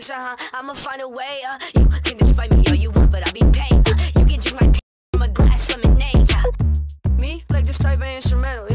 dance, huh? I'ma find a way, uh You can despite me all you want, but I'll be paid, uh. You can drink my pee, I'm a glass lemonade, uh. Me? Like this type of instrumental